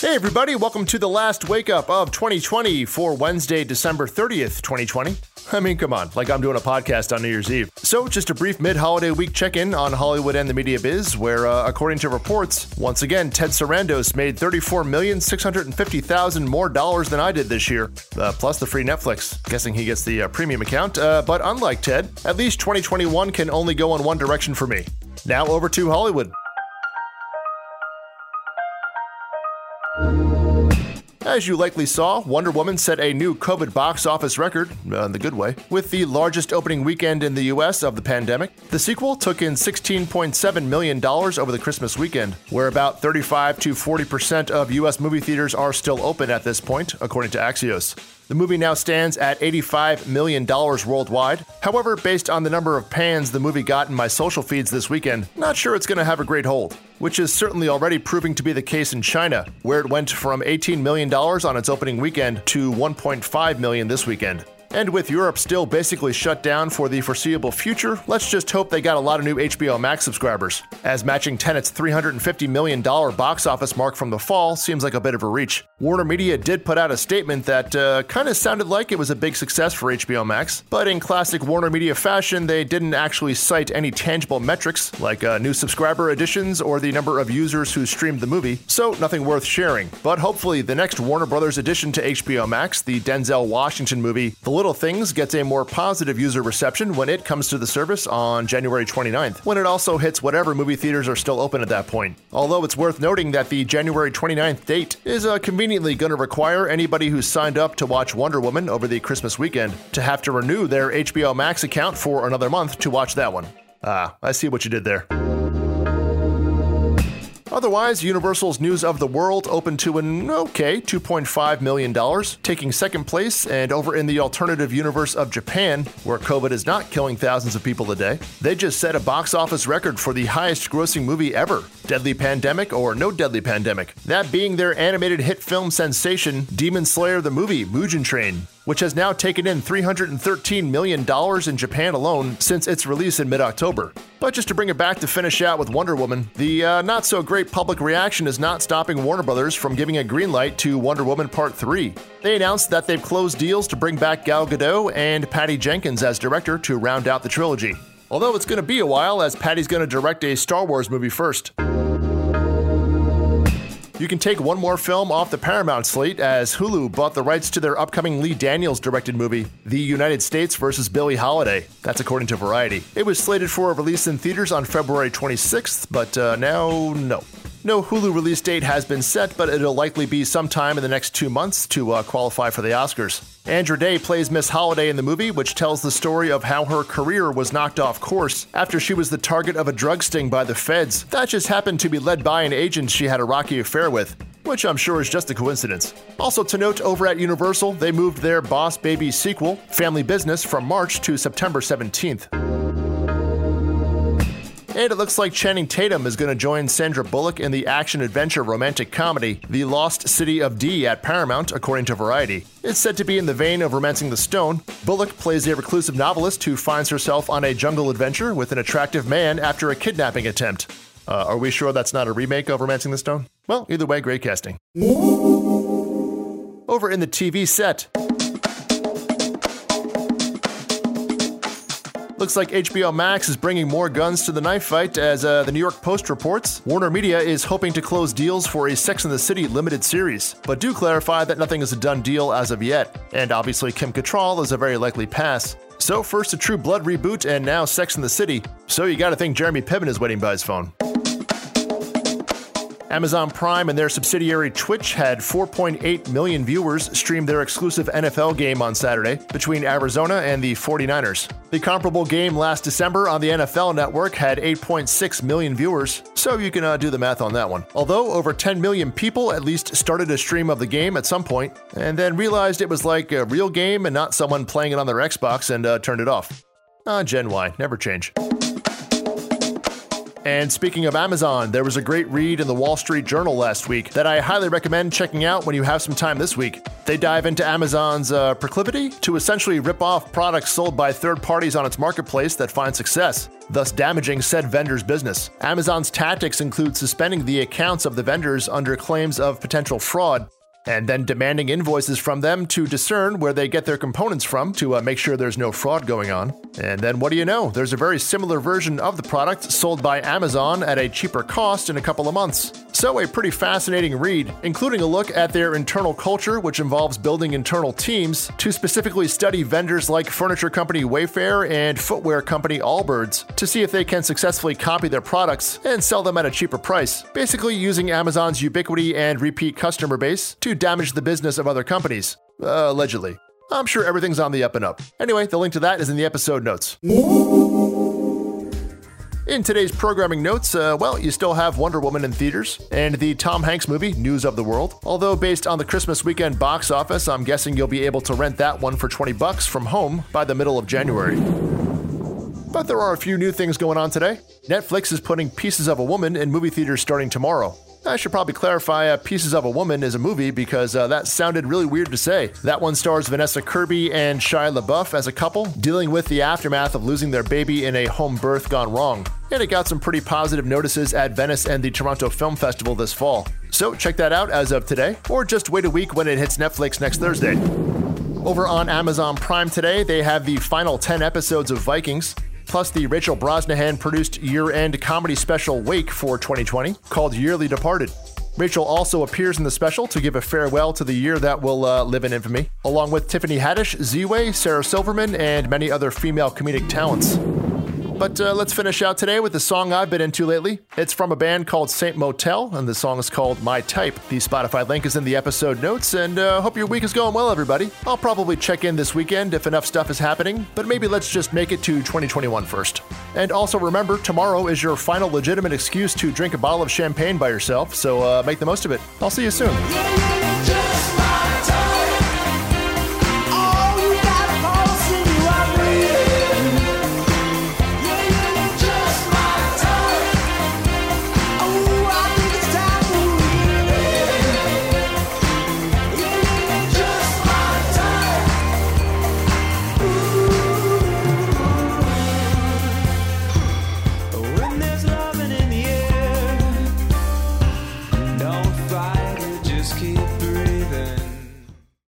Hey, everybody, welcome to the last wake up of 2020 for Wednesday, December 30th, 2020. I mean, come on, like I'm doing a podcast on New Year's Eve. So, just a brief mid holiday week check in on Hollywood and the media biz, where, uh, according to reports, once again, Ted Sarandos made 34,650,000 more dollars than I did this year, uh, plus the free Netflix. Guessing he gets the uh, premium account. Uh, but unlike Ted, at least 2021 can only go in one direction for me. Now, over to Hollywood. As you likely saw, Wonder Woman set a new COVID box office record, uh, in the good way, with the largest opening weekend in the US of the pandemic. The sequel took in $16.7 million over the Christmas weekend, where about 35 to 40% of US movie theaters are still open at this point, according to Axios. The movie now stands at $85 million worldwide. However, based on the number of pans the movie got in my social feeds this weekend, not sure it's going to have a great hold. Which is certainly already proving to be the case in China, where it went from $18 million on its opening weekend to 1.5 million this weekend. And with Europe still basically shut down for the foreseeable future, let's just hope they got a lot of new HBO Max subscribers, as matching Tenet's $350 million box office mark from the fall seems like a bit of a reach. Warner Media did put out a statement that uh, kind of sounded like it was a big success for HBO Max, but in classic Warner Media fashion, they didn't actually cite any tangible metrics, like uh, new subscriber additions or the number of users who streamed the movie, so nothing worth sharing. But hopefully, the next Warner Brothers addition to HBO Max, the Denzel Washington movie, The Little Things gets a more positive user reception when it comes to the service on January 29th, when it also hits whatever movie theaters are still open at that point. Although it's worth noting that the January 29th date is uh, conveniently going to require anybody who signed up to watch Wonder Woman over the Christmas weekend to have to renew their HBO Max account for another month to watch that one. Ah, I see what you did there. Otherwise, Universal's News of the World opened to an okay $2.5 million, taking second place, and over in the alternative universe of Japan, where COVID is not killing thousands of people a day, they just set a box office record for the highest grossing movie ever Deadly Pandemic or No Deadly Pandemic, that being their animated hit film sensation Demon Slayer the movie Mugen Train which has now taken in $313 million in Japan alone since its release in mid October. But just to bring it back to finish out with Wonder Woman, the uh, not so great public reaction is not stopping Warner Brothers from giving a green light to Wonder Woman Part 3. They announced that they've closed deals to bring back Gal Gadot and Patty Jenkins as director to round out the trilogy. Although it's going to be a while, as Patty's going to direct a Star Wars movie first. You can take one more film off the Paramount slate as Hulu bought the rights to their upcoming Lee Daniels directed movie, The United States vs. Billie Holiday. That's according to Variety. It was slated for a release in theaters on February 26th, but uh, now, no. No Hulu release date has been set, but it'll likely be sometime in the next two months to uh, qualify for the Oscars. Andra Day plays Miss Holiday in the movie, which tells the story of how her career was knocked off course after she was the target of a drug sting by the feds. That just happened to be led by an agent she had a rocky affair with which I'm sure is just a coincidence. Also to note, over at Universal, they moved their Boss Baby sequel, Family Business, from March to September 17th. And it looks like Channing Tatum is going to join Sandra Bullock in the action adventure romantic comedy, The Lost City of D at Paramount, according to Variety. It's said to be in the vein of Romancing the Stone. Bullock plays a reclusive novelist who finds herself on a jungle adventure with an attractive man after a kidnapping attempt. Uh, are we sure that's not a remake of Romancing the Stone? Well, either way, great casting. Over in the TV set, Looks like HBO Max is bringing more guns to the knife fight, as uh, the New York Post reports. Warner Media is hoping to close deals for a Sex and the City limited series, but do clarify that nothing is a done deal as of yet. And obviously, Kim Cattrall is a very likely pass. So, first a True Blood reboot, and now Sex and the City. So, you gotta think Jeremy Piven is waiting by his phone. Amazon Prime and their subsidiary Twitch had 4.8 million viewers stream their exclusive NFL game on Saturday between Arizona and the 49ers. The comparable game last December on the NFL network had 8.6 million viewers, so you can uh, do the math on that one. Although over 10 million people at least started a stream of the game at some point, and then realized it was like a real game and not someone playing it on their Xbox and uh, turned it off. Ah, Gen Y, never change. And speaking of Amazon, there was a great read in the Wall Street Journal last week that I highly recommend checking out when you have some time this week. They dive into Amazon's uh, proclivity to essentially rip off products sold by third parties on its marketplace that find success. thus damaging said vendor's business. Amazon's tactics include suspending the accounts of the vendors under claims of potential fraud and then demanding invoices from them to discern where they get their components from to uh, make sure there's no fraud going on. And then what do you know? There's a very similar version of the product sold by Amazon at a cheaper cost in a couple of months. So, a pretty fascinating read, including a look at their internal culture, which involves building internal teams to specifically study vendors like furniture company Wayfair and footwear company Allbirds to see if they can successfully copy their products and sell them at a cheaper price, basically using Amazon's ubiquity and repeat customer base to damage the business of other companies. Uh, allegedly. I'm sure everything's on the up and up. Anyway, the link to that is in the episode notes. In today's programming notes, uh, well, you still have Wonder Woman in theaters, and the Tom Hanks movie, News of the World. Although based on the Christmas weekend box office, I'm guessing you'll be able to rent that one for 20 bucks from home by the middle of January. But there are a few new things going on today. Netflix is putting Pieces of a Woman in movie theaters starting tomorrow. I should probably clarify uh, Pieces of a Woman is a movie because uh, that sounded really weird to say. That one stars Vanessa Kirby and Shia LaBeouf as a couple dealing with the aftermath of losing their baby in a home birth gone wrong. And it got some pretty positive notices at Venice and the Toronto Film Festival this fall. So check that out as of today, or just wait a week when it hits Netflix next Thursday. Over on Amazon Prime today, they have the final 10 episodes of Vikings plus the Rachel Brosnahan produced year end comedy special Wake for 2020 called Yearly Departed. Rachel also appears in the special to give a farewell to the year that will uh, live in infamy, along with Tiffany Haddish, Ziwe, Sarah Silverman, and many other female comedic talents. But uh, let's finish out today with a song I've been into lately. It's from a band called Saint Motel, and the song is called My Type. The Spotify link is in the episode notes, and uh, hope your week is going well, everybody. I'll probably check in this weekend if enough stuff is happening, but maybe let's just make it to 2021 first. And also remember, tomorrow is your final legitimate excuse to drink a bottle of champagne by yourself, so uh, make the most of it. I'll see you soon.